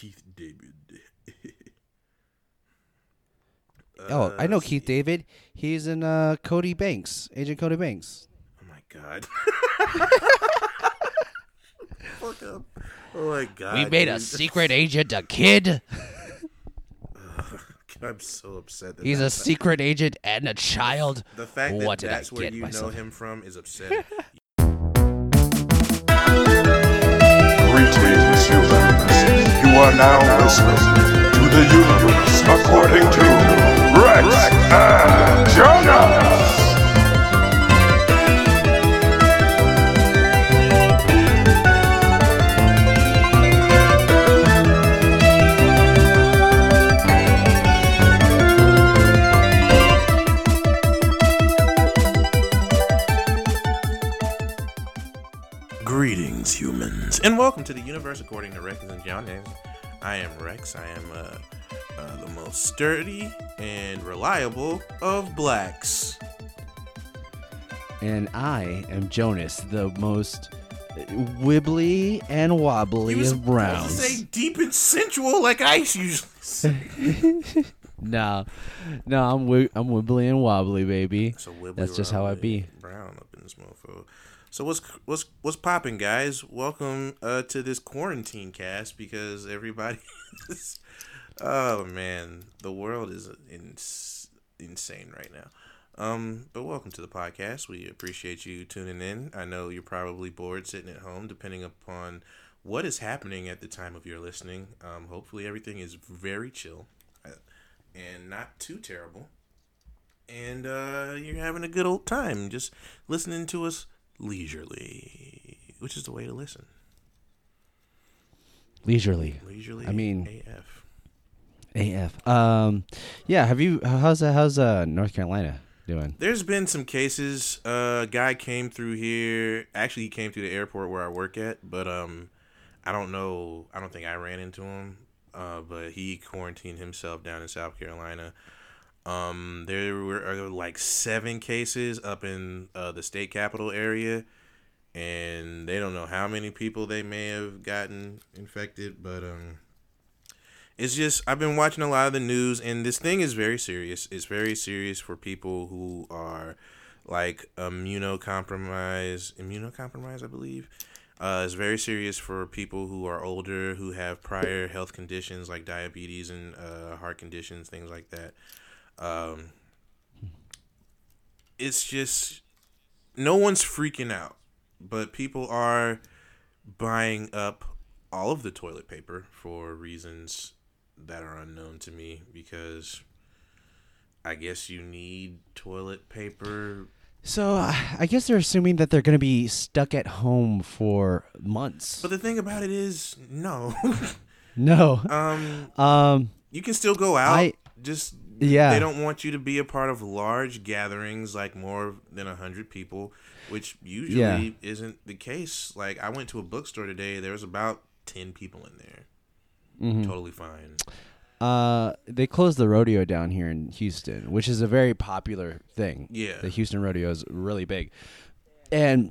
Keith David. oh, I know Uh, Keith David. He's in uh, Cody Banks, Agent Cody Banks. Oh my god. Fuck up. Oh my god. we made a secret agent, a kid. I'm so upset. That He's a that's- secret agent and a child. The fact that What did I that's where get you know him from is upsetting. Greetings, humans. You are now listening to the universe according to Rex and Jonas. Welcome to the universe according to Rex and John. I am Rex. I am uh, uh, the most sturdy and reliable of blacks. And I am Jonas, the most wibbly and wobbly was of browns. say deep and sensual like I usually say. No, no, I'm wi- I'm wibbly and wobbly, baby. So wibbly That's just how I be. Brown up in this mofo. So what's what's what's popping, guys? Welcome uh, to this quarantine cast because everybody. is- oh man, the world is ins- insane right now. Um, but welcome to the podcast. We appreciate you tuning in. I know you're probably bored sitting at home, depending upon what is happening at the time of your listening. Um, hopefully everything is very chill and not too terrible and uh, you're having a good old time just listening to us leisurely, which is the way to listen. Leisurely, Leisurely. I mean- AF. AF. Um, yeah. Have you? How's uh, how's uh North Carolina doing? There's been some cases. Uh, a guy came through here. Actually, he came through the airport where I work at, but um, I don't know. I don't think I ran into him. Uh, but he quarantined himself down in South Carolina. Um, there were uh, like seven cases up in uh, the state capital area, and they don't know how many people they may have gotten infected. But um, it's just I've been watching a lot of the news, and this thing is very serious. It's very serious for people who are like immunocompromised, immunocompromised, I believe. Uh, it's very serious for people who are older, who have prior health conditions like diabetes and uh, heart conditions, things like that. Um, it's just no one's freaking out, but people are buying up all of the toilet paper for reasons that are unknown to me because I guess you need toilet paper. So uh, I guess they're assuming that they're going to be stuck at home for months. But the thing about it is, no. no. um, Um. you can still go out. I- just Yeah. they don't want you to be a part of large gatherings like more than a hundred people, which usually Yeah. isn't the case. Like I went to a bookstore today. There was about ten people in there. Mm-hmm. Totally fine. Uh, they closed the rodeo down here in Houston, which is a very popular thing. Yeah. the Houston rodeo is really big, and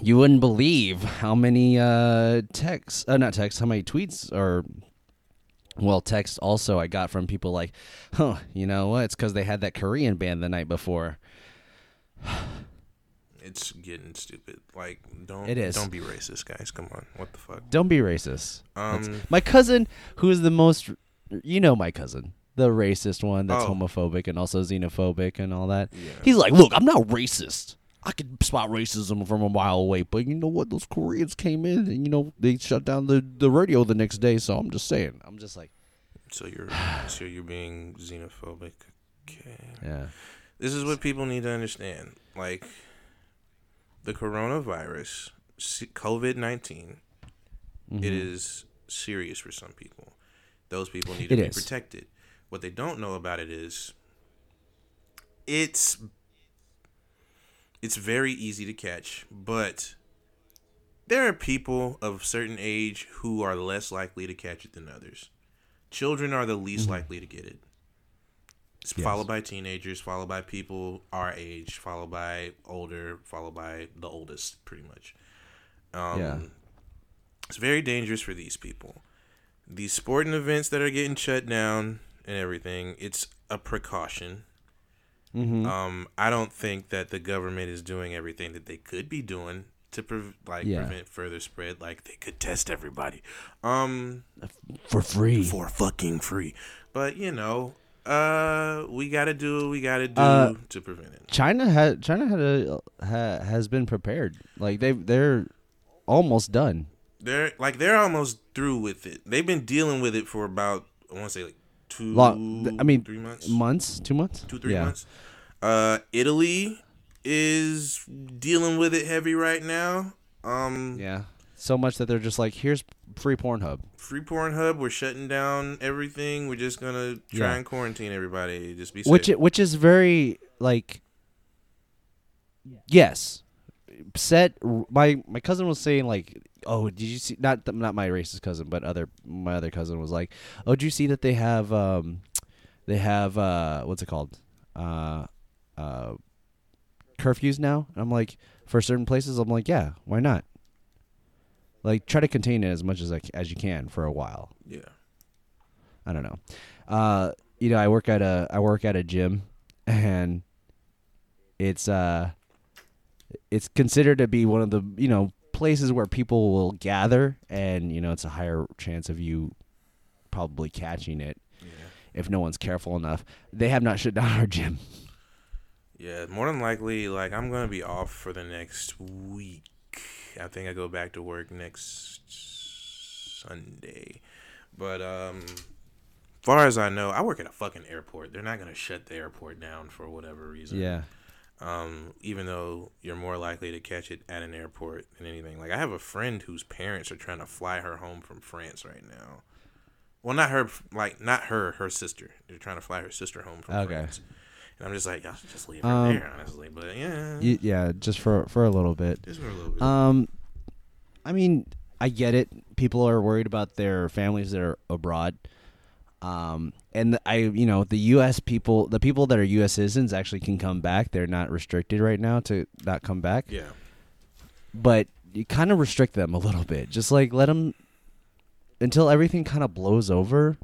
you wouldn't believe how many uh texts, uh, not texts, how many tweets or well, text also I got from people like, huh, you know what? It's because they had that Korean band the night before. It's getting stupid. Like don't It is. don't be racist, guys. Come on. What the fuck? Don't be racist. That's- Um my cousin, who is the most, you know, my cousin, the racist one that's Oh. homophobic and also xenophobic and all that. Yeah. He's like, look, I'm not racist. I can spot racism from a mile away, but you know what? Those Koreans came in and you know they shut down the the radio the next day. So I'm just saying. I'm just like, so you're so you're being xenophobic. Okay. yeah, This is what people need to understand. Like the coronavirus, COVID 19, Mm-hmm. it is serious for some people. Those people need It to be is. protected. What they don't know about it is it's it's very easy to catch, but there are people of certain age who are less likely to catch it than others. Children are the least likely to get it. It's Mm-hmm. Yes. followed by teenagers, followed by people our age, followed by older, followed by the oldest, pretty much. Um, Yeah. It's very dangerous for these people. These sporting events that are getting shut down and everything, it's a precaution. Mm-hmm. Um, I don't think that the government is doing everything that they could be doing to pre- like Yeah. prevent further spread. Like they could test everybody, um, For free. for fucking free. But you know, uh, we gotta do what we gotta do Uh, to prevent it. China had China had a ha, has been prepared. Like they they're almost done. They're like they're almost through with it. They've been dealing with it for about I want to say like two. Long, I mean, three months, months, two months, two three yeah. months. Uh, Italy is dealing with it heavy right now. Um, Yeah, so much that they're just like, here's free Pornhub. free Pornhub. We're shutting down everything. We're just gonna try Yeah. and quarantine everybody. Just be which safe. i- which is very like yes set my my cousin was saying like oh did you see not th- not my racist cousin but other my other cousin was like oh did you see that they have um they have uh what's it called? Uh uh curfews now? And i'm like for certain places? I'm like yeah why not? Like try to contain it as much as c- as you can for a while. Yeah. I don't know. Uh, you know, I work at a I work at a gym, and it's uh, it's considered to be one of the you know places where people will gather, and you know it's a higher chance of you probably catching it Yeah. if no one's careful enough. They have not shut down our gym. Yeah, more than likely, like I'm gonna be off for the next week. I think I go back to work next Sunday. But um far as I know, I work at a fucking airport. They're not gonna shut the airport down for whatever reason. Yeah, Um, even though you're more likely to catch it at an airport than anything. Like I have a friend whose parents are trying to fly her home from France right now. Well, not her, like not her, her sister. They're trying to fly her sister home from Okay. France. And I'm just like, y'all should just leave her Um, there, honestly. But yeah, Y- yeah, just for for a little bit. just for a little bit. Um, I mean, I get it. People are worried about their families that are abroad. Um, and I, you know, the U.S. people, the people that are U.S. citizens actually can come back. They're not restricted right now to not come back. yeah, But you kind of restrict them a little bit. Just like let them until everything kind of blows over.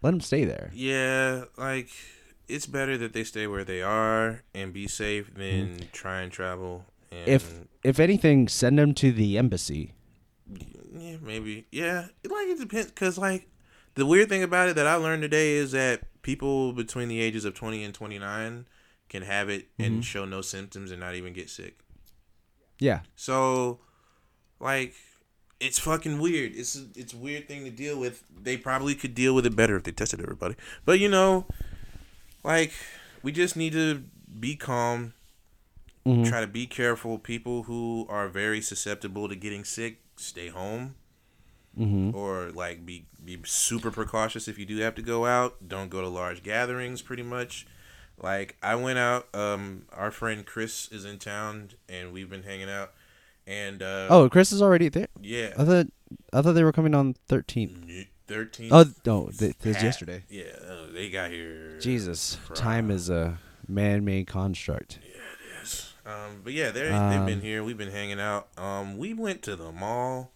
Let them stay there. yeah. Like it's better that they stay where they are and be safe than try and travel. And Mm-hmm. If if anything, send them to the embassy. yeah, maybe yeah. Like it depends, cause like the weird thing about it that I learned today is that people between the ages of twenty and twenty nine can have it Mm-hmm. and show no symptoms and not even get sick. Yeah. So, like, it's fucking weird. It's a, it's a weird thing to deal with. They probably could deal with it better if they tested everybody. But you know, like, we just need to be calm. Mhm. Try to be careful. People who are very susceptible to getting sick, stay home. Mm-hmm. Or like be be super precautious if you do have to go out. Don't go to large gatherings. Pretty much. Like I went out. Um, our friend Chris is in town, and we've been hanging out. And uh, Oh, Chris is already there. yeah, I thought I thought they were coming on 13th. thirteen. Oh no, th- this yesterday. Yeah, uh, they got here. Jesus, time is a man-made construct. Yes. Um, but yeah, they they've Um, been here. We've been hanging out. Um, we went to the mall.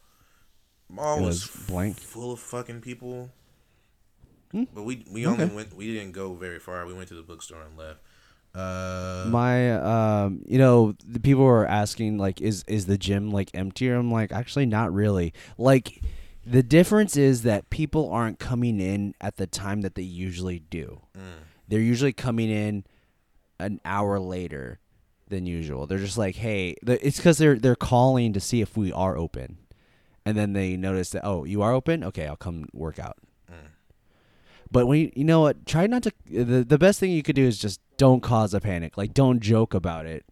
Mall was, was blank. full of fucking people. Hmm. But we we only went. We didn't go very far. We went to the bookstore and left. Uh, My, um, you know, the people were asking like, is is the gym like emptier? I'm like, actually, not really. Like, the difference is that people aren't coming in at the time that they usually do. mm, They're usually coming in an hour later than usual. They're just like, hey, it's because they're they're calling to see if we are open, and then they notice that oh, you are open. Okay, I'll come work out. Mm. But when you, you know what, try not to. The the best thing you could do is just don't cause a panic. Like don't joke about it.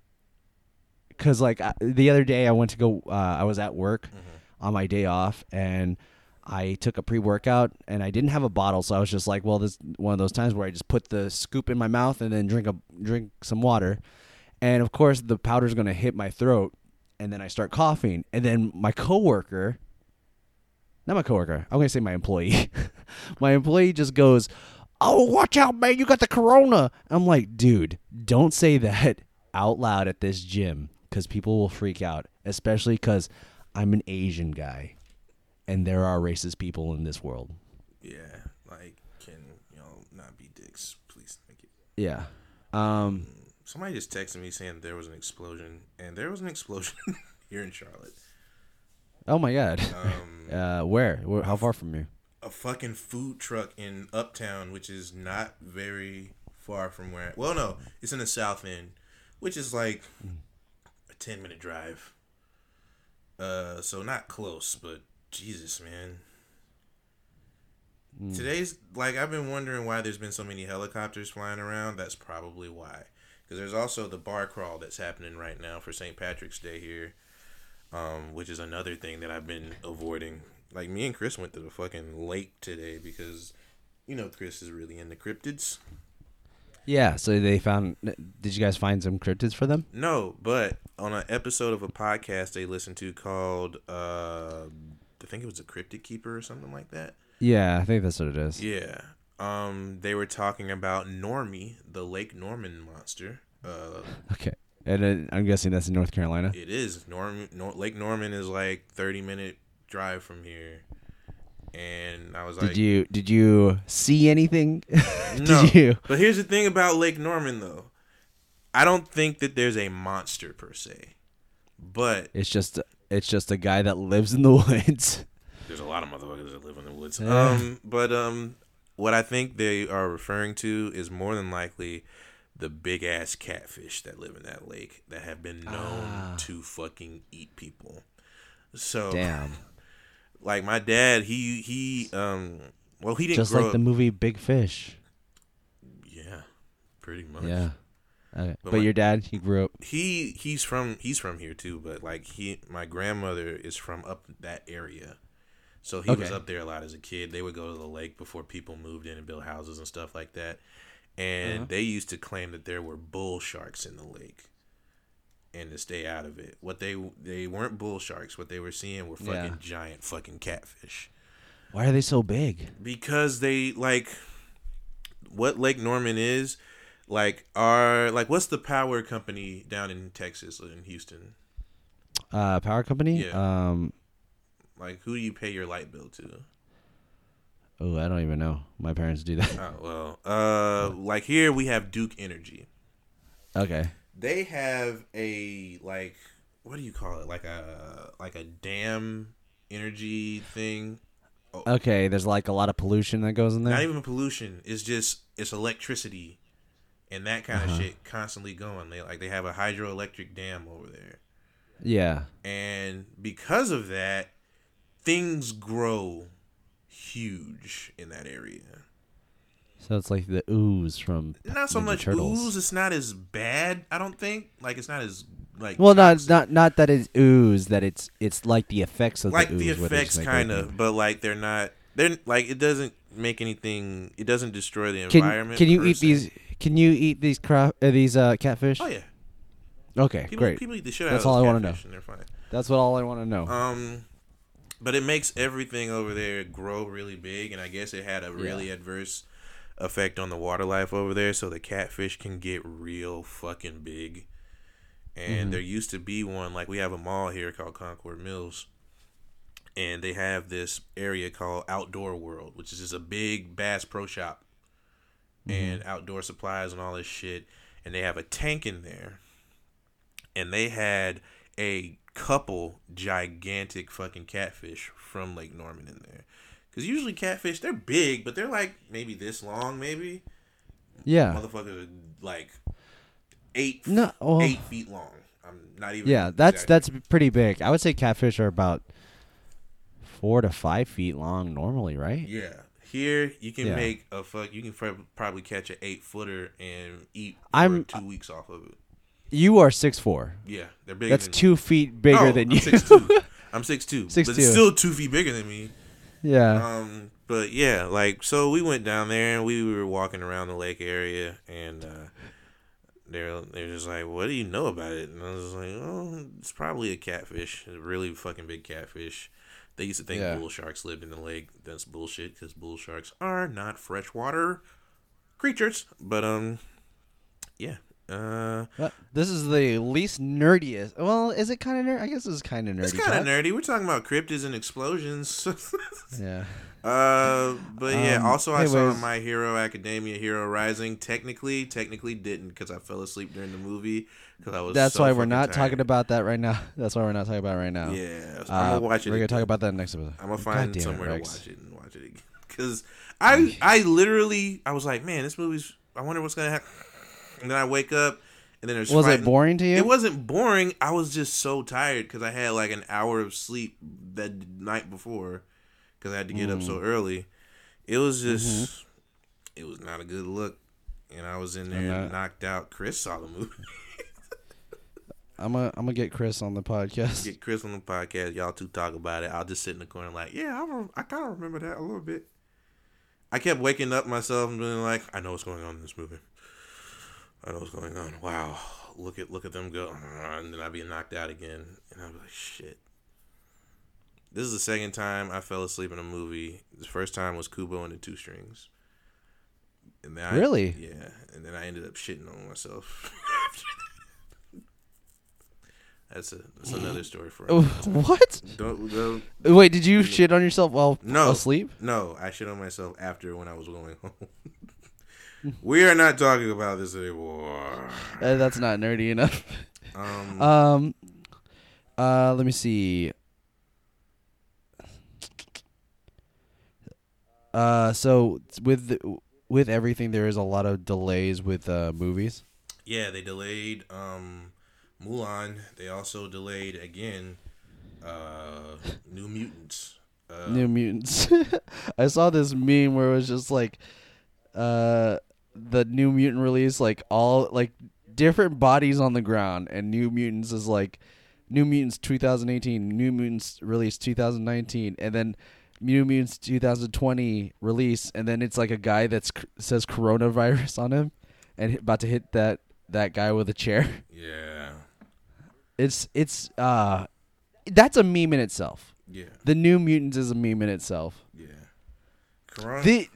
Cause like I, the other day I went to go. Uh, I was at work mm-hmm. on my day off and. I took a pre workout and I didn't have a bottle, so I was just like, "Well, this is one of those times where I just put the scoop in my mouth and then drink a drink some water." And of course, the powder's gonna hit my throat, and then I start coughing. And then my coworker, not my coworker, I'm gonna say my employee, my employee just goes, "Oh, watch out, man! You got the corona." I'm like, dude, don't say that out loud at this gym because people will freak out, especially because I'm an Asian guy. and there are racist people in this world. Yeah, like can you know not be dicks, please? Thank you. Yeah. Um. Somebody just texted me saying there was an explosion, and there was an explosion here in Charlotte. Oh my God. Um, Uh, where? where? How far from you? a fucking food truck in Uptown, which is not very far from where. Well, no, it's in the South End, which is like a ten minute drive. Uh, so not close, but Jesus, man. Today's like I've been wondering why there's been so many helicopters flying around. That's probably why. Because there's also the bar crawl that's happening right now for St. Patrick's Day here, um, which is another thing that I've been avoiding. Like me and Chris went to the fucking lake today because, you know, Chris is really into cryptids. Yeah. So they found. Did you guys find some cryptids for them? No, but on an episode of a podcast they listened to called, uh, I think it was a Cryptid Keeper or something like that. Yeah, I think that's what it is. Yeah. Um, they were talking about Normie, the Lake Norman monster. Uh, Okay. And uh, I'm guessing that's in North Carolina. it is Norm, Nor- Lake Norman is like thirty minute drive from here, and I was like, Did you did you see anything? no. you? But here's the thing about Lake Norman, though. I don't think that there's a monster per se, but It's just it's just a guy that lives in the woods. There's a lot of motherfuckers that live in the woods. Yeah. Um, but um, what I think they are referring to is more than likely the big ass catfish that live in that lake that have been known Ah. to fucking eat people. So, Damn. like my dad, he he um, well he didn't Just like up. the movie Big Fish. yeah, pretty much. Yeah. Okay. But But, my- your dad, he grew up. he he's from he's from here too, but like he my grandmother is from up that area. So he was up there a lot as a kid. They would go to the lake before people moved in and built houses and stuff like that. And Uh-huh. they used to claim that there were bull sharks in the lake and to stay out of it. What they they weren't bull sharks. What they were seeing were fucking Yeah. giant fucking catfish. Why are they so big? Because they like what Lake Norman is like are like what's the power company down in Texas in Houston? Uh, power company. Yeah. Um. Like, who do you pay your light bill to? Oh, I don't even know. My parents do that. Oh well, uh, like here we have Duke Energy. okay. They have a like, what do you call it? Like a like a dam energy thing. Okay. There's like a lot of pollution that goes in there. Not even pollution. It's just it's electricity, and that kind of Uh-huh. shit constantly going. They like they have a hydroelectric dam over there, yeah. and because of that, things grow huge in that area. So it's like the ooze from. not so Ninja much Turtles. ooze. It's not as bad. I don't think. Like it's not as like. Well, not toxic. not not that it's ooze. That it's it's like the effects of like the the ooze. they effects, kind of, but like they're not. They're like it doesn't make anything. It doesn't destroy the Can environment. can you eat se. these? Can you eat these cra- uh, these uh, catfish? Oh yeah, Okay, people great. people eat the shit out That's of all I know. and They're fine. That's what all I want to know. Um, but it makes everything over there grow really big, and I guess it had a really adverse effect on the water life over there. So the catfish can get real fucking big. And mm-hmm. there used to be one like we have a mall here called Concord Mills, and they have this area called Outdoor World, which is just a big Bass Pro Shop mm-hmm. and outdoor supplies and all this shit. And they have a tank in there, and they had a couple gigantic fucking catfish from Lake Norman in there. Because usually catfish, they're big, but they're like maybe this long, maybe. yeah. Motherfuckers like eight, No, well- eight feet long. I'm not even. Yeah, that's that's pretty big. I would say catfish are about four to five feet long normally, right? Yeah. Here you can Yeah. make a fuck. You can prob- probably catch an eight footer and eat for I'm- two weeks off of it. You are six four. Yeah, they're bigger. That's than two feet bigger No, than I'm you. Six two. I'm six two. Six but two. still two feet bigger than me. yeah. Um, but yeah, like so we went down there and we were walking around the lake area and uh they're they're just like, What do you know about it? And I was like, Oh, it's probably a catfish, a really fucking big catfish. They used to think Yeah. bull sharks lived in the lake. That's bullshit because bull sharks are not freshwater creatures. But um, yeah, Uh? This is the least nerdiest. Well, is it kind of nerd? I guess it's kind of nerdy. it's kind of nerdy. We're talking about cryptids and explosions. Yeah. uh, but yeah. Um, also, I saw. My Hero Academia: Hero Rising. Technically, technically didn't because I fell asleep during the movie because I was. That's so why we're not tired. talking about that right now. That's why we're not talking about it right now. Yeah, Uh, I'm gonna watch it. We're gonna talk about that next episode. I'm gonna find it, somewhere Rex. to watch it and watch it again. Because I I literally I was like, man, this movie's. I wonder what's gonna happen. And then I wake up, and then there's. Was it fighting- boring to you? It wasn't boring. I was just so tired because I had like an hour of sleep that night before because I had to get up Mm. so early. It was just. Mm-hmm. It was not a good look, and I was in there knocked out. Chris saw the movie. I'm gonna I'm gonna get Chris on the podcast. Get Chris on the podcast. Y'all two talk about it. I'll just sit in the corner like, yeah, I, rem- I kind of remember that a little bit. I kept waking up myself and being like, I know what's going on in this movie. I know what's going on. Wow, look at look at them go, ah, and then I'd be knocked out again, and I'd be like, shit. This is the second time I fell asleep in a movie. The first time was Kubo and the Two Strings. And then I, Really? Yeah, and then I ended up shitting on myself. that's a that's another story for what? don't, don't Wait, did you shit on yourself while no asleep? No, I shit on myself after when I was going home. we are not talking about this anymore. Uh, that's not nerdy enough. Um, Um, uh, let me see. Uh, so with the, with everything, there is a lot of delays with uh movies. yeah, they delayed um, Mulan. They also delayed again uh, New Mutants. Uh, New Mutants. I saw this meme where it was just like, uh, the New Mutant release, like all like different bodies on the ground, and New Mutants is like, New Mutants 2018, New Mutants release 2019, and then New Mutants 2020 release, and then it's like a guy that's says coronavirus on him, and about to hit that that guy with a chair. yeah, It's it's uh, that's a meme in itself. yeah, The New Mutants is a meme in itself. yeah. Corona. The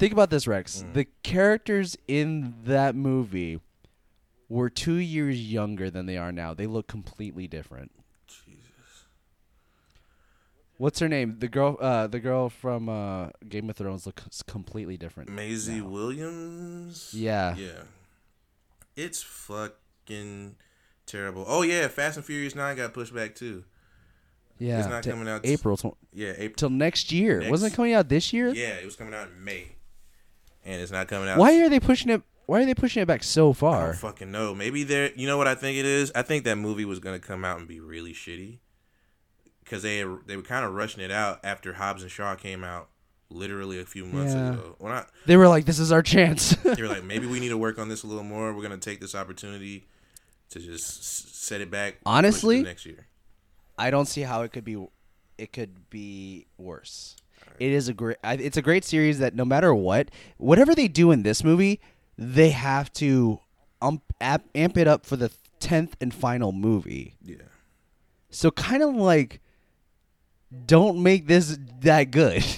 think about this, Rex. Mm. The characters in that movie were two years younger than they are now. They look completely different. Jesus. What's her name? The girl, uh, the girl from uh, Game of Thrones looks completely different. Maisie now. Williams. Yeah. Yeah. It's fucking terrible. Oh yeah, Fast and Furious Nine got pushed back too. Yeah, It's not coming out April tw- Yeah, April. till next year. Next- Wasn't it coming out this year? Yeah, it was coming out in May, and it's not coming out. Why are they pushing it? Why are they pushing it back so far? I don't fucking know. Maybe they're. You know what I think it is? I think that movie was gonna come out and be really shitty, because they they were kind of rushing it out after Hobbs and Shaw came out literally a few months Yeah. ago. Well, not They were like, "This is our chance." they were like, maybe we need to work on this a little more. We're gonna take this opportunity to just set it back. Honestly, next year. I don't see how it could be. It could be worse. It is a great. It's a great series that no matter what, whatever they do in this movie, they have to ump, amp, amp it up for the tenth and final movie. Yeah. So kind of like, don't make this that good.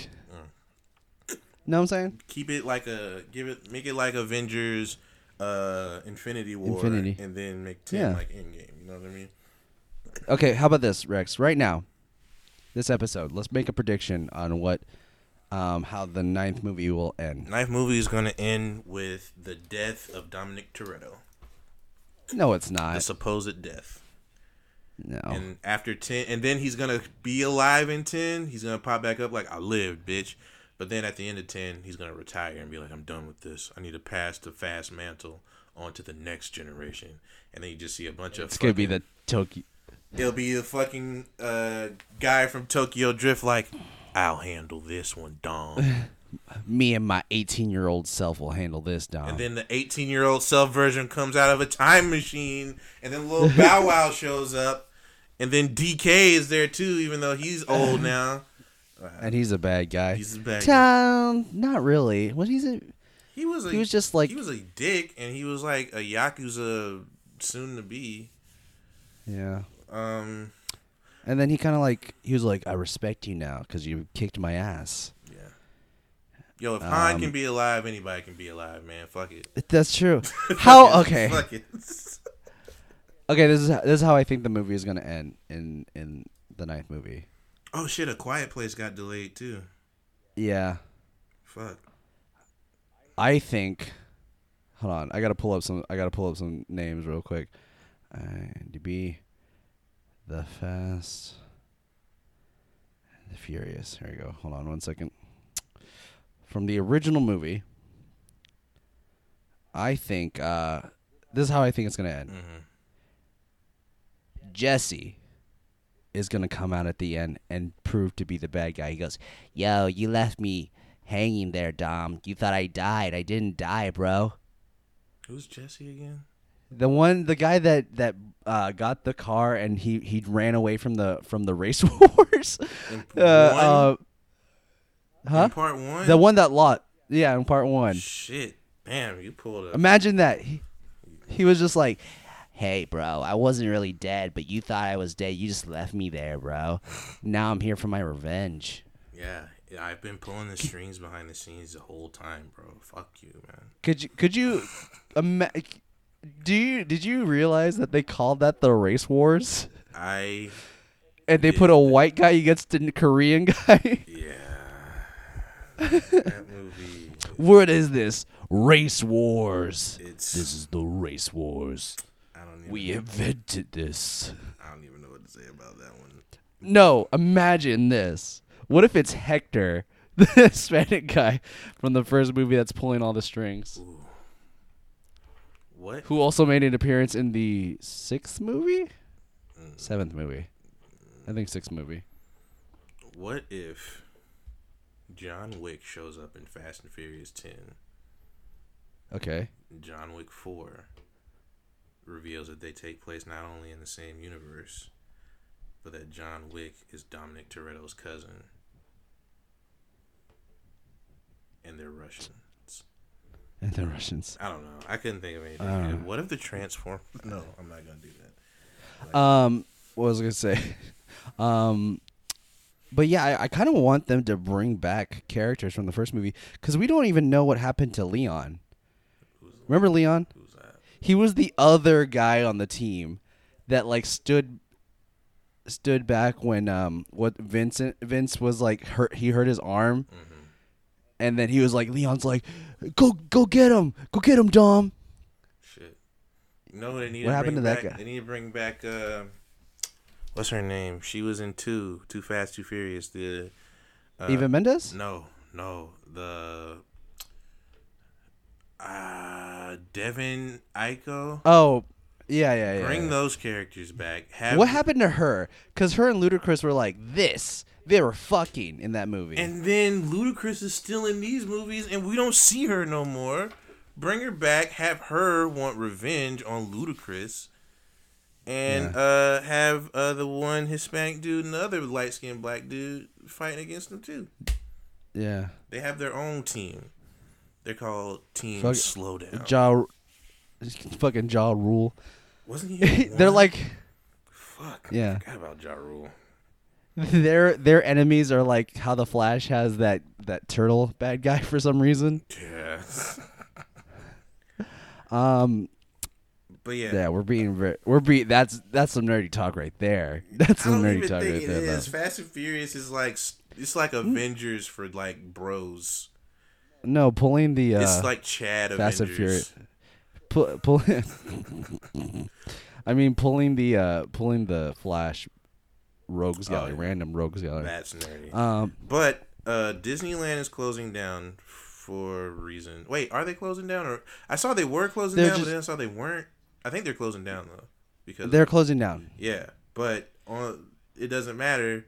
know what I'm saying? keep it like a give it make it like Avengers uh Infinity War Infinity. and then make 10 Yeah. like Endgame, you know what I mean? Okay, how about this, Rex? Right now, this episode, let's make a prediction on what, um, how the ninth movie will end. Ninth movie is going to end with the death of Dominic Toretto. No, it's not. The supposed death. No. And after 10 and then he's going to be alive in 10, he's going to pop back up like I lived, bitch. But then at the end of 10, he's going to retire and be like I'm done with this. I need to pass the fast mantle on to the next generation. And then you just see a bunch of It's gonna be the Tokyo. It'll be the fucking uh, guy from Tokyo Drift, like, I'll handle this one, Dom. Me and my 18 year old self will handle this, Dom. and then the 18 year old self version comes out of a time machine, and then little Bow Wow shows up, and then DK is there too, even though he's old now. And he's a bad guy. He's a bad guy. Um, not really. What he's a He was a, he was just like- he was a dick, and he was like a yakuza soon to be. yeah. Um, And then he kind of like he was like, I respect you now because you kicked my ass. yeah, Yo, if Han Um, can be alive, anybody can be alive, man. Fuck it. That's true. How? Okay. Fuck it. Okay. This is this is how I think the movie is gonna end in in the ninth movie. Oh shit! A Quiet Place got delayed too. Yeah. Fuck. I think. Hold on, I gotta pull up some. I gotta pull up some names real quick. IMDb, The Fast, and the Furious. Here we go. Hold on one second. From the original movie, I think uh, this is how I think it's gonna end. hmm Jesse is gonna come out at the end and prove to be the bad guy. He goes, "Yo, you left me hanging there, Dom. You thought I died. I didn't die, bro." Who's Jesse again? The one, the guy that that uh, got the car and he he ran away from the from the race wars. Uh, uh, huh? In part one. The one that lot. Yeah, in part one. Shit. Damn, you pulled. Imagine that. He, he was just like, "Hey, bro, I wasn't really dead, but you thought I was dead. You just left me there, bro. Now I'm here for my revenge." Yeah, yeah, I've been pulling the strings behind the scenes the whole time, bro. Fuck you, man. Could you could you ima- do you did you realize that they called that the race wars? I And they put a white guy against a Korean guy? yeah. that movie. what is this? Race wars. It's. This is the race wars. I don't even. We invented this. I don't even know what to say about that one. No, imagine this. What if it's Hector, the Hispanic guy from the first movie that's pulling all the strings, What? who also made an appearance in the sixth movie, seventh movie, I think sixth movie. What if John Wick shows up in Fast and Furious 10? Okay. John Wick 4 reveals that they take place not only in the same universe, but that John Wick is Dominic Toretto's cousin. And they're Russians. And the Russians. I don't know. I couldn't think of anything. Uh. what if the transform? No, I'm not gonna do that. Um, what was I gonna say? Um, but yeah, I, I kind of want them to bring back characters from the first movie because we don't even know what happened to Leon. Remember Leon? Who's that? He was the other guy on the team that like stood stood back when um what Vincent Vince was like hurt he hurt his arm and then he was like Leon's like go go get him go get him Dom Shit. No, they need What to happened bring to that guy? They need to bring back. Uh, what's her name? She was in two, Too Fast, Too Furious. The uh, Eva Mendes No, no, the uh Devon Aoki. oh yeah yeah yeah Bring yeah. those characters back. Have What happened to her? Because her and Ludacris were like this. They were fucking in that movie. And then Ludacris is still in these movies, and we don't see her no more. Bring her back. Have her want revenge on Ludacris, and uh, have uh, the one Hispanic dude and the other light skinned black dude fighting against them too. yeah. They have their own team. They're called Team Fuck- Slowdown. Ja, fucking Ja Rule. Wasn't he? They're like, fuck. Yeah. I forgot about Ja Rule. their their enemies are like how the Flash has that that turtle bad guy for some reason. Yeah. Um, But yeah. yeah, we're being we're be that's that's some nerdy talk right there. That's some nerdy talk think right it there. is. though. Fast and Furious is like it's like Avengers for like bros. No, pulling the uh, it's like Chad Fast and Avengers. Furious. pull, pull I mean, pulling the uh, pulling the Flash rogues Oh, gallery, yeah. random rogues gallery. That's nerdy. Um, but uh, Disneyland is closing down for a reason. Wait, are they closing down? Or I saw they were closing down, just- but then I saw they weren't. I think they're closing down though, because they're closing down. yeah. But on it doesn't matter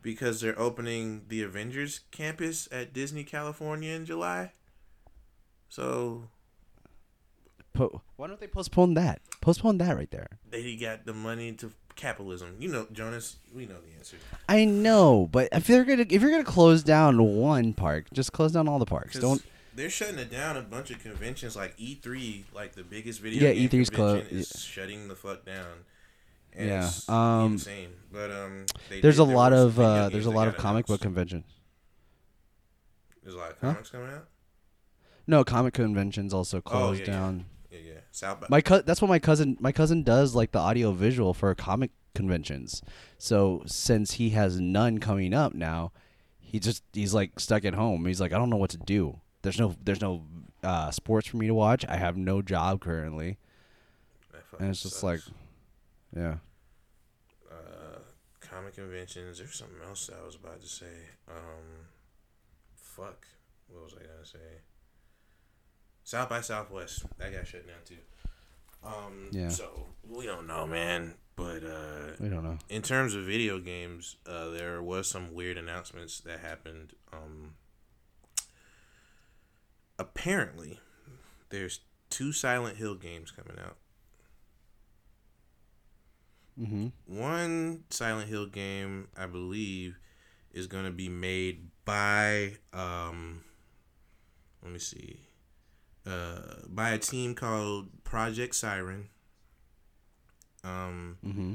because they're opening the Avengers campus at Disney California in July. So Po- Why don't they postpone that? Postpone that right there. they got the money to capitalism. You know, Jonas, we know the answer. I know, but if they're gonna if you're gonna close down one park, just close down all the parks. Don't. they're shutting it down. A bunch of conventions like E3, like the biggest video Yeah, game E3's clo- convention, is shutting the fuck down. And Yeah, um, insane. But um, they There's did- a lot of uh, there's a lot of comic book conventions. There's a lot of Huh? comics coming out. No, comic conventions also closed Oh, yeah, yeah. down. Yeah, South. My co- that's what my cousin my cousin does like the audio visual for comic conventions. So since he has none coming up now, he just he's like stuck at home. He's like I don't know what to do. There's no there's no uh, sports for me to watch. I have no job currently, and it's just sucks. like, yeah. uh, comic conventions. There's something else that I was about to say. Um, fuck. What was I gonna say? South by Southwest. That got shut down too. Um, Yeah. So we don't know, man. But uh, We don't know. in terms of video games, uh, there was some weird announcements that happened. Um, apparently, there's two Silent Hill games coming out. Mm-hmm. One Silent Hill game, I believe, is going to be made by, um, let me see, uh, by a team called Project Siren. Um, Mm-hmm.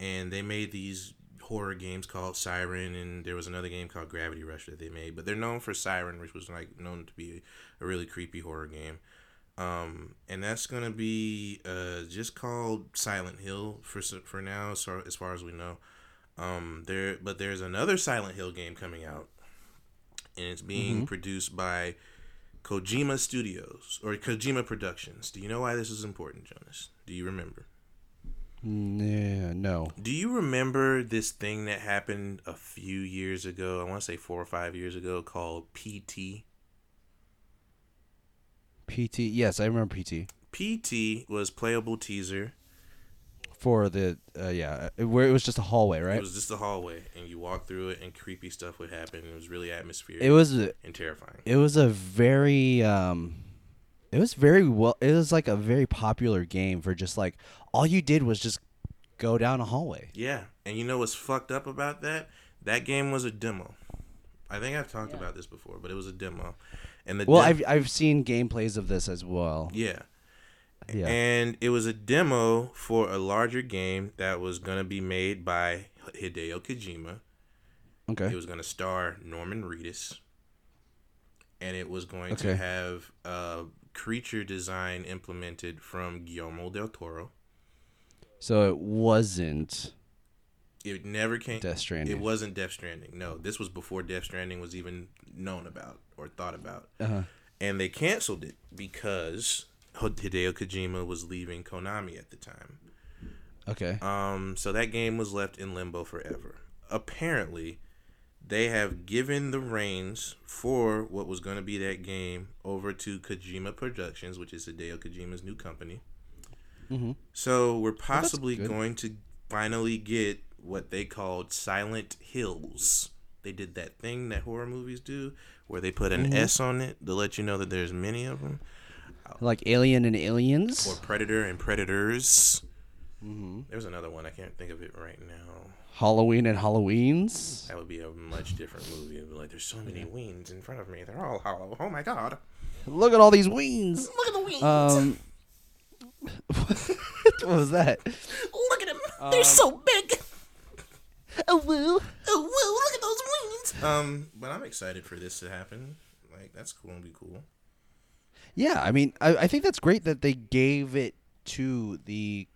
and they made these horror games called Siren, and there was another game called Gravity Rush that they made. But they're known for Siren, which was like known to be a really creepy horror game. Um, and that's gonna be uh just called Silent Hill for for now, so as far as we know. Um, there, but there's another Silent Hill game coming out, and it's being produced by Kojima Studios or Kojima Productions. Do you know why this is important, Jonas? Do you remember? Yeah, no. Do you remember this thing that happened a few years ago? I want to say four or five years ago called PT. PT. Yes, I remember PT PT was playable teaser. For the uh, yeah uh, where it was just a hallway, right It was just a hallway, and you walk through it, and creepy stuff would happen. It was really atmospheric It was a- and terrifying. it was a very um it was very well it was like a very popular game for just like all you did was just go down a hallway Yeah, and you know what's fucked up about that? That game was a demo. I think I've talked about this before, but it was a demo. And the well dem- i've i've seen gameplays of this as well yeah. Yeah And it was a demo for a larger game that was going to be made by Hideo Kojima. okay It was going to star Norman Reedus. And it was going Okay. to have uh, creature design implemented from Guillermo del Toro. so it wasn't It never came. Death Stranding. It wasn't Death Stranding. No, this was before Death Stranding was even known about or thought about. uh-huh And they canceled it because Hideo Kojima was leaving Konami at the time. okay Um, so that game was left in limbo forever. Apparently, they have given the reins for what was going to be that game over to Kojima Productions, which is Hideo Kojima's new company. Mhm. So we're possibly good. going to finally get what they called Silent Hills. They did that thing that horror movies do, where they put an S on it to let you know that there's many of them, like alien and aliens or Predator and Predators. Mm-hmm. There's another one I can't think of it right now. halloween and halloweens That would be a much different movie. Like, there's so many weens in front of me. They're all hollow. Oh my god. look at all these weens. Look at the weens. um what was that look at them. They're so big. oh woo Oh, woo! look at those weens. Um, but I'm excited for this to happen. Like, that's cool and be cool. Yeah, I mean, I, I think that's great that they gave it to the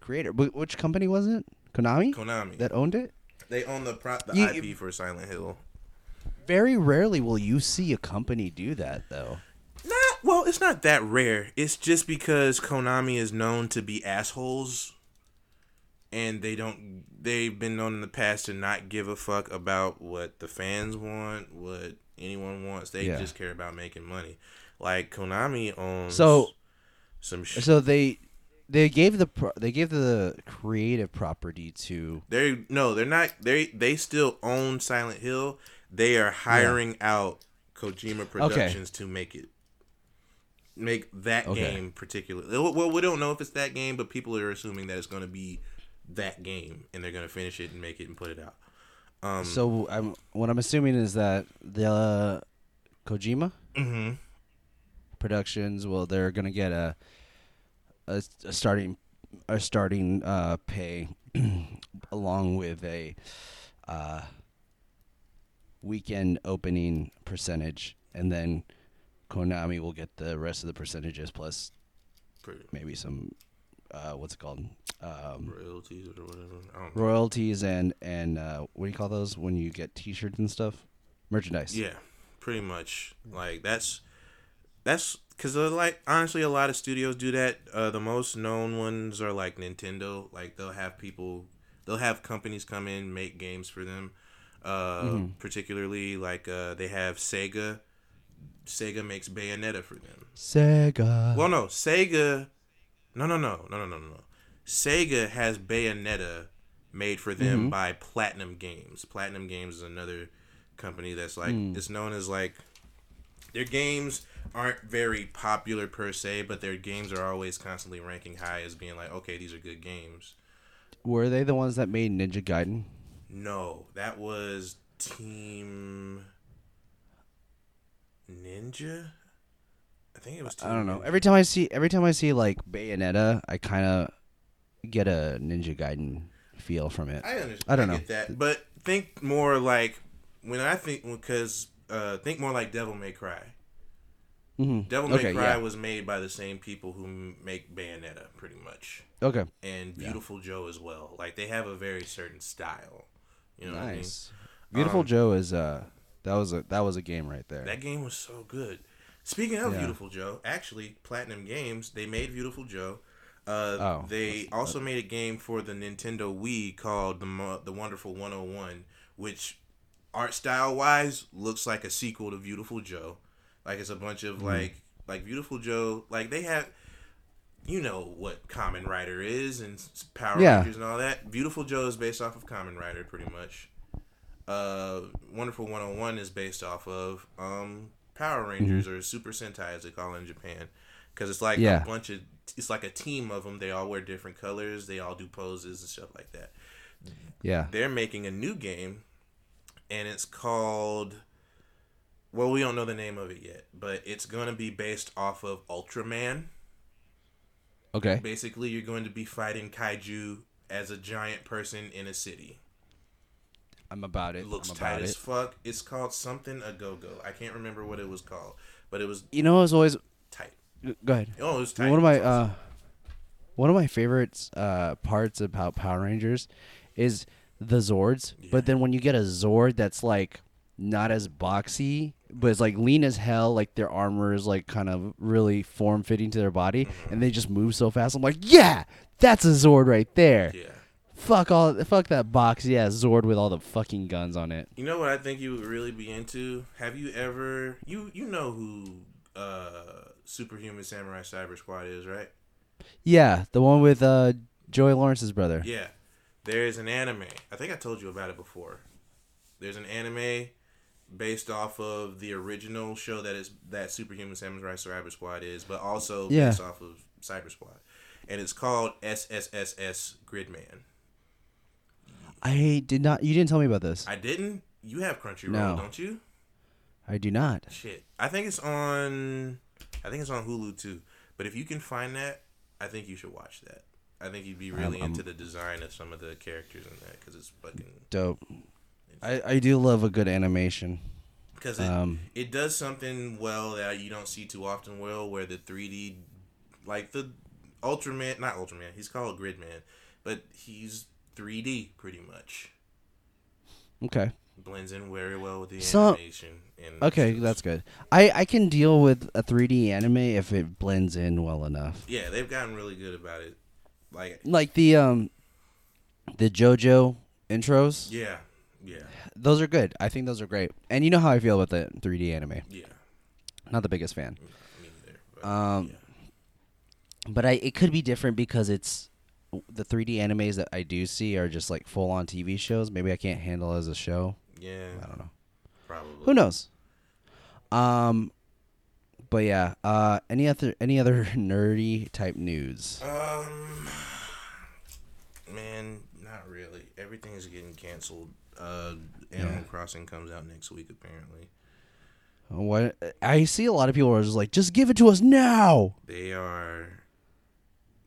creator. Wh- which company was it? Konami Konami. that owned it. they own the pro- the You- IP for Silent Hill. Very rarely will you see a company do that, though. Not well, it's not that rare. It's just because Konami is known to be assholes and they don't they've been known in the past to not give a fuck about what the fans want, what anyone wants. They Yeah. just care about making money. Like Konami owns So- some sh- So they they gave the pro- they gave the creative property to they no, they're not they they still own Silent Hill. They are hiring out Kojima Productions to make it make that Okay. game particularly. Well, we don't know if it's that game, but people are assuming that it's going to be that game, and they're going to finish it and make it and put it out. Um, so I'm what I'm assuming is that the Kojima hmm Productions well they're gonna get a a, a starting a starting uh, pay along with a uh, weekend opening percentage and then Konami will get the rest of the percentages plus maybe some uh, what's it called um, royalties or whatever. I don't know. royalties and and uh, what do you call those when you get T-shirts and stuff? Merchandise. Yeah, pretty much. Like that's that's because like honestly, a lot of studios do that. Uh, the most known ones are like Nintendo. Like they'll have people, they'll have companies come in make games for them. Uh, particularly like uh, they have Sega. Sega makes Bayonetta for them. Sega. Well, no, Sega. No, no, no, no, no, no, no. Sega has Bayonetta made for them by Platinum Games. Platinum Games is another company that's like it's known as like their games aren't very popular per se, but their games are always constantly ranking high as being like, okay, these are good games. Were they the ones that made Ninja Gaiden? No, that was Team Ninja. I think it was. Team I don't know. Ninja. Every time I see every time I see like Bayonetta, I kind of get a Ninja Gaiden feel from it. I understand. I don't I know. Get that, but think more like when I think because uh, think more like Devil May Cry. Mhm. Devil May Okay, Cry yeah. was made by the same people who make Bayonetta, pretty much, Okay. and Beautiful Joe as well. Like they have a very certain style. You know what I mean? Nice. Beautiful Um, Joe is uh that was a that was a game right there. That game was so good. Speaking of Yeah. Beautiful Joe, actually, Platinum Games they made Beautiful Joe. Uh, Oh, they also made a game for the Nintendo Wii called the the Wonderful 101, which art style wise looks like a sequel to Beautiful Joe. Like it's a bunch Mm-hmm. of like like Beautiful Joe. Like they have, you know what Kamen Rider is and Power Yeah. Rangers and all that. Beautiful Joe is based off of Kamen Rider, pretty much. Uh, Wonderful 101 is based off of um Power Rangers or Super Sentai as they call it in Japan, because it's like Mm-hmm. Yeah. a bunch of it's like a team of them. They all wear different colors. They all do poses and stuff like that. yeah. They're making a new game, and it's called. Well, we don't know the name of it yet, but it's going to be based off of Ultraman. Okay. Basically, you're going to be fighting kaiju as a giant person in a city. I'm about it. It looks tight as it. fuck. It's called something a go go. I can't remember what it was called, but it was You know, it's always tight. go ahead. Oh, it was tight. One of my awesome. uh, one of my favorite uh parts about Power Rangers is the Zords. But then when you get a Zord that's like not as boxy, but it's like lean as hell, like their armor is like kind of really form fitting to their body, Mm-hmm. and they just move so fast. I'm like, yeah, that's a Zord right there. yeah. Fuck all, fuck that boxy ass Zord with all the fucking guns on it. You know what I think you would really be into? Have you ever you you know who uh Superhuman Samurai Cyber Squad is, right? Yeah, the one with uh Joey Lawrence's brother. Yeah. There's an anime. I think I told you about it before. There's an anime based off of the original show that is that Superhuman Samurai Cyber Squad is, but also Yeah. based off of Cyber Squad. And it's called SSSS Gridman. I did not. You didn't tell me about this. I didn't you have Crunchyroll, No. don't you? I do not. Shit. I think it's on I think it's on Hulu too. But if you can find that, I think you should watch that. I think you'd be really I'm- into the design of some of the characters in that because it's fucking Dope. I, I do love a good animation. because it, Um, it does something well that you don't see too often. Well, where the 3D, like the Ultraman, not Ultraman, he's called Gridman, but he's 3D pretty much. Okay. Blends in very well with the So- animation. And Okay, it's- that's good. I, I can deal with a 3D anime if it blends in well enough. yeah, they've gotten really good about it. Like Like the um the JoJo intros. yeah, yeah, Those are good. I think those are great. And you know how I feel about the 3D anime. yeah. Not the biggest fan. Neither. But, Um, yeah. But I it could be different because it's the 3D animes that I do see are just like full on TV shows. Maybe I can't handle as a show. yeah, I don't know. probably. Who knows? Um, but yeah. Uh, any other any other nerdy type news? Um, man, not really. Everything is getting canceled. Uh, Animal Yeah. Crossing comes out next week apparently. What I see a lot of people are just like, just give it to us now. They are.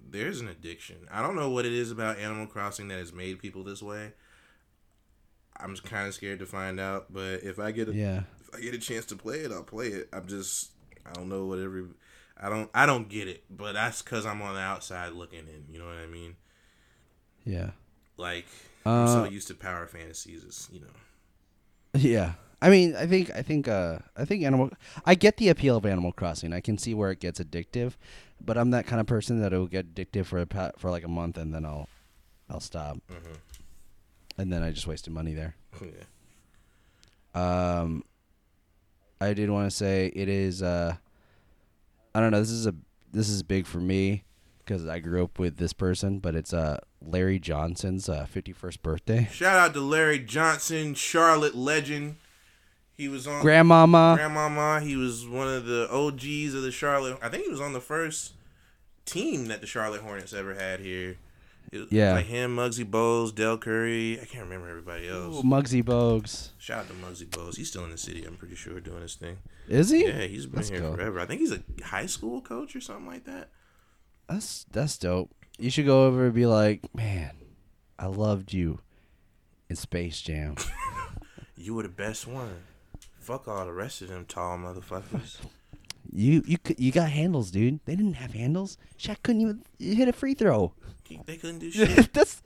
There's an addiction. I don't know what it is about Animal Crossing that has made people this way. I'm kind of scared to find out. But if I get a, Yeah. if I get a chance to play it, I'll play it. I'm just I don't know what every I don't I don't get it, but that's because I'm on the outside looking in. You know what I mean? Yeah. Like I'm so Uh, used to power fantasies, it's, you know. Yeah. I mean, I think I think uh I think Animal I get the appeal of Animal Crossing. I can see where it gets addictive, but I'm that kind of person that it will get addictive for a pa- for like a month and then I'll I'll stop. Mhm. And then I just wasted money there. yeah. Um I did want to say it is uh I don't know, this is a this is big for me cuz I grew up with this person, but it's uh Larry Johnson's uh 51st birthday. Shout out to Larry Johnson, Charlotte legend. He was on Grandmama Grandmama. He was one of the OGs of the Charlotte. I think he was on the first team that the Charlotte Hornets ever had here. It Yeah. like him, Muggsy Bogues, Del Curry. I can't remember everybody else. Ooh, Muggsy Bogues. Shout out to Muggsy Bogues. He's still in the city. I'm pretty sure doing his thing. Is he? Yeah, he's been That's here cool. forever. I think he's a high school coach or something like that. That's that's dope. You should go over and be like, man, I loved you in Space Jam. You were the best one. Fuck all the rest of them tall motherfuckers. you you you got handles, dude. They didn't have handles. Shaq couldn't even hit a free throw. They couldn't do shit. that's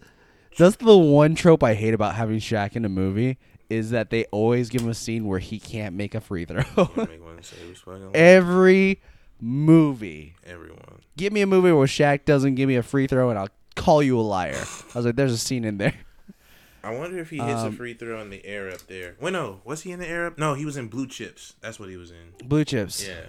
that's the one trope I hate about having Shaq in a movie is that they always give him a scene where he can't make a free throw. Make one say he was fucking Every movie. everyone. Give me a movie where Shaq doesn't give me a free throw and I'll call you a liar. I was like, there's a scene in there. I wonder if he hits Um, a free throw in the air up there. Wait, no, was he in the air up? No, he was in Blue Chips. That's what he was in. Blue chips. Yeah,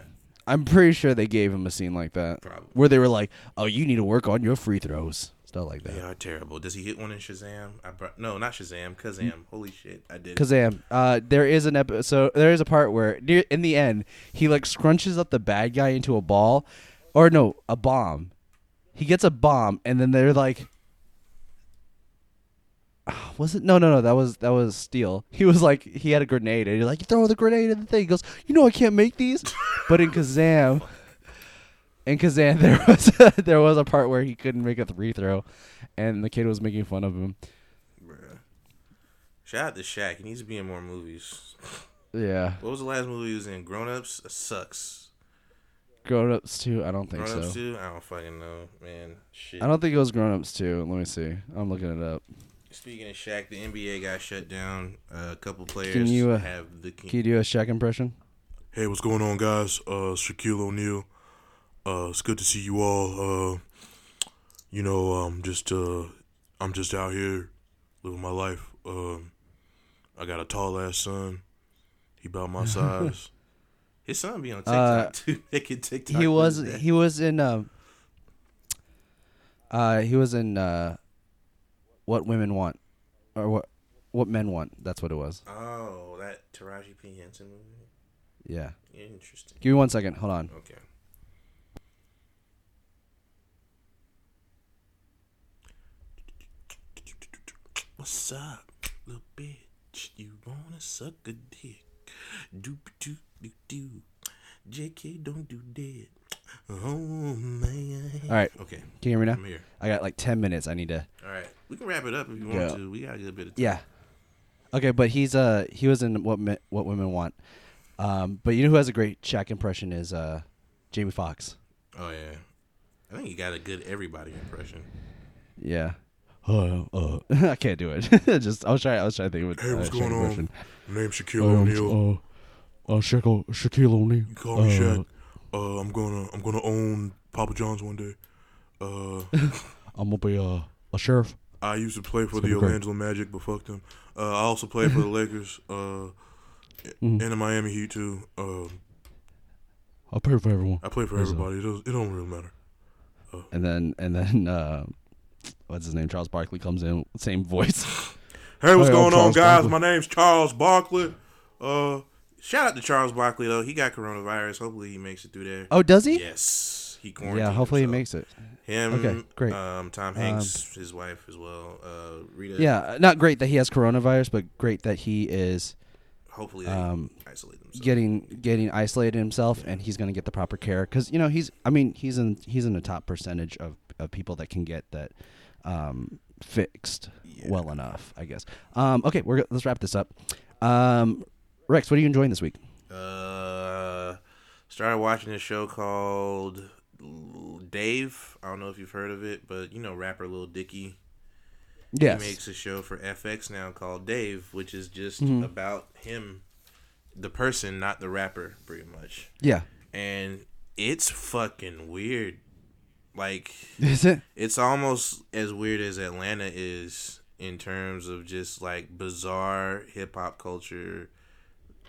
I'm pretty sure they gave him a scene like that. probably. Where they were like, "Oh, you need to work on your free throws." Stuff like that. They are terrible. Does he hit one in Shazam? I br- no, not Shazam. Kazam. Holy shit, I did. Kazam. Uh, there is an episode. There is a part where, near, in the end, he like scrunches up the bad guy into a ball, or no, a bomb. He gets a bomb, and then they're like, Ah, "Was it? No, no, no. That was that was Steel. He was like, he had a grenade, and he's like, you throw the grenade in the thing. He goes, you know, I can't make these. but in Kazam, in Kazam, there was there was a part where he couldn't make a three throw, and the kid was making fun of him. Bruh. Shout out to Shaq. He needs to be in more movies. Yeah, What was the last movie he was in? Grown Ups. Sucks. Grown ups too. I don't think Grown Ups so. I don't fucking know, man. Shit. I don't think it was grown ups too. Let me see. I'm looking it up. Speaking of Shaq, the NBA got shut down. Uh, a couple players Can you, uh, have the king. Can you do a Shaq impression? Hey, what's going on, guys? Uh, Shaquille O'Neal. Uh, it's good to see you all. Uh, you know, um, just uh, I'm just out here living my life. Um, I got a tall ass son. He about my size. His son be on Uh, TikTok too. Making TikTok. he was he was in um uh he was in uh what women want or what what men want. That's what it was. Oh, that Taraji P Henson movie. Yeah. Interesting. Give me one second. Hold on. Okay. What's up, little bitch? You wanna suck a dick? Doop doop doop doop. JK, don't do that. Oh man. All right. Okay, Can you hear me now? I'm now? here. I got like ten minutes. I need to. All right, we can wrap it up if you want Yeah. to. We got a good bit of time. Yeah. Okay, but he's uh he was in what Me- what women want. Um, but you know who has a great Shaq impression is uh Jamie Foxx. Oh yeah. I think you got a good everybody impression. Yeah. Uh, uh, I can't do it. Just I was trying. I was trying to think of a Hey, what's uh, going Shaq on? impression. My name's Shaquille O'Neal. uh, uh, Shaquille, Shaquille O'Neal. You call me Shaq. Uh, I'm gonna I'm gonna own Papa John's one day. Uh, I'm gonna be uh, a sheriff. I used to play for It's the gonna great. Orlando Magic, but fuck them. Uh, I also played for the Lakers. Uh, Mhm. and the Miami Heat too. Uh, I'll pay for everyone. I play for Who's, uh, everybody. It, does, it don't really matter. And then and then uh, what's his name? Charles Barkley comes in, same voice. Hey, what's Hey, I'm going on, Charles guys? Barkley. My name's Charles Barkley. Shout out to Charles Barkley though. He got coronavirus. Hopefully he makes it through there. oh, does he? Yes, he quarantined. yeah. Hopefully he makes it. Him. Okay, great. Um, Tom Hanks, his wife as well. Uh, Rita. Yeah, not great that he has coronavirus, but great that he is Hopefully they um, isolate themselves. getting getting isolated himself, and he's gonna get the proper care because you know he's. I mean, he's in he's in the top percentage of, of people that can get that um, fixed well enough, I guess. Um, okay, we're let's wrap this up. Um, Rex, what are you enjoying this week? Uh, started watching a show called Dave. I don't know if you've heard of it, but you know rapper Lil Dicky. Yes. He makes a show for FX now called Dave, which is just Mm-hmm. about him, the person, not the rapper, pretty much. yeah. And it's fucking weird. Like Is it? it's almost as weird as Atlanta is in terms of just like bizarre hip hop culture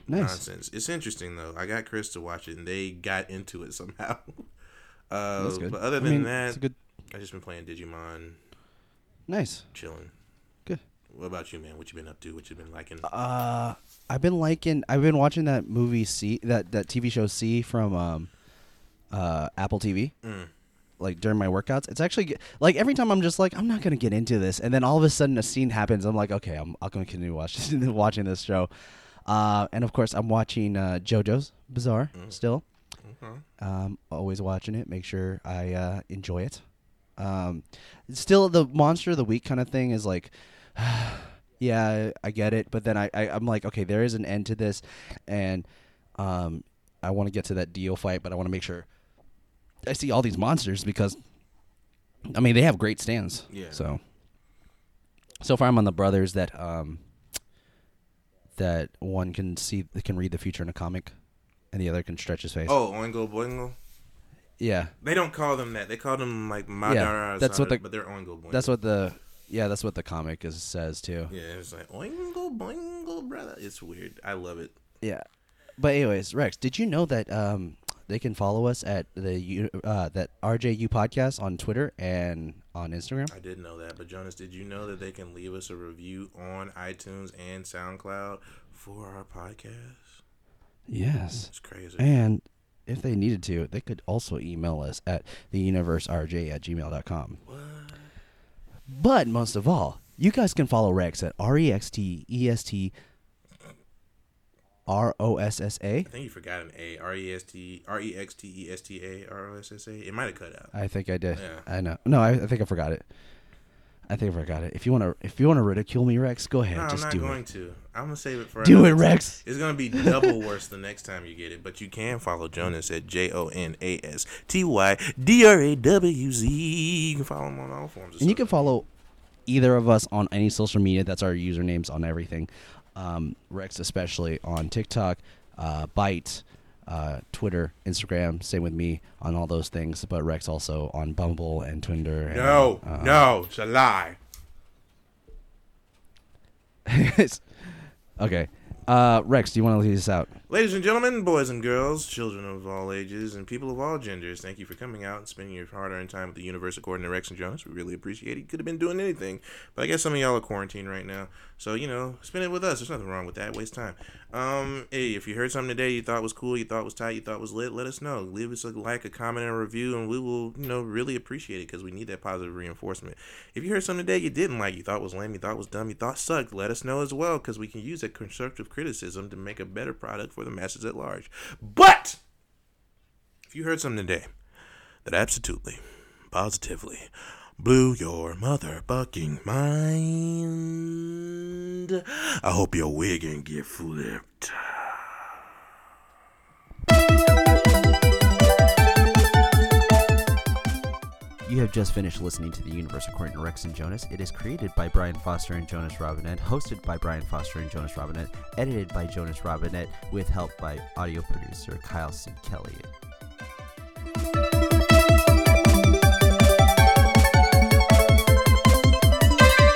Nice. nonsense. It's interesting though. I got Chris to watch it, and they got into it somehow. Uh, That's good. But other I than mean, that, good. I just been playing Digimon, Nice. chilling. Good. What about you, man? What you been up to? What you been liking? Uh, I've been liking. I've been watching that movie See that that TV show See from um, uh, Apple TV. Mm. Like during my workouts, it's actually like every time I'm just like I'm not gonna get into this, and then all of a sudden a scene happens. I'm like, okay, I'm I'm gonna continue watching watching this show. Uh, and of course, I'm watching uh, JoJo's Bizarre still. Okay. Um, always watching it. Make sure I uh, enjoy it. Um, still, the monster of the week kind of thing is like, yeah, I get it, but then I, I I'm like, okay, there is an end to this, and um, I want to get to that DIO fight, but I want to make sure I see all these monsters because, I mean, they have great stands. Yeah. So, so far, I'm on the brothers that um, that one can see can read the future in a comic, and the other can stretch his face. Oh, Oingo Boingo. yeah. They don't call them that. They call them like Madara. Yeah, that's what the- but they're Oingo Boingo. That's what the yeah, that's what the comic is says too. Yeah, it's like Oingo Boingo, brother. It's weird. I love it. Yeah. But anyways, Rex, did you know that um they can follow us at the U- uh that RJU podcast on Twitter and on Instagram? I didn't know that, but Jonas, did you know that they can leave us a review on iTunes and SoundCloud for our podcast? Yes. It's crazy. And if they needed to, they could also email us at theuniverserj at gmail.com. What? But most of all, you guys can follow Rex at R E X T E S T R O S S A. I think you forgot an A. R E S T R E X T E S T A R O S S A. It might have cut out. I think I did. Yeah. I know. No, I, I think I forgot it. I think I forgot it. If you want to, if you want to ridicule me, Rex, go ahead. No, I'm not do going it. to. I'm gonna save it for. You. Do it, time. Rex. It's gonna be double worse the next time you get it, but you can follow Jonas at J O N A S T Y D R A W Z. You can follow him on all forms. of And you can follow either of us on any social media. That's our usernames on everything. Um, Rex, especially on TikTok, uh, Byte, uh, Twitter, Instagram. Same with me on all those things. But Rex also on Bumble and Tinder. And, No, uh, no, it's a lie. okay. Uh, Rex, do you want to lead us out? Ladies and gentlemen, boys and girls, children of all ages, and people of all genders, thank you for coming out and spending your hard earned time with the universe according to Rex and Jonas. We really appreciate it. You could have been doing anything, but I guess some of y'all are quarantined right now. So, you know, spend it with us. There's nothing wrong with that. Waste time. Um, hey, if you heard something today you thought was cool, you thought was tight, you thought was lit, let us know. Leave us a like, a comment, and a review, and we will, you know, really appreciate it because we need that positive reinforcement. If you heard something today you didn't like, you thought was lame, you thought was dumb, you thought sucked, let us know as well because we can use that constructive criticism to make a better product for the masses at large. But if you heard something today that absolutely, positively blew your mother motherfucking mind, I hope your wig ain't get flipped. You have just finished listening to The Universe according to Rex and Jonas. It is created by Brian Foster and Jonas Robinette, hosted by Brian Foster and Jonas Robinette, edited by Jonas Robinette, with help by audio producer Kyle C. Kelly.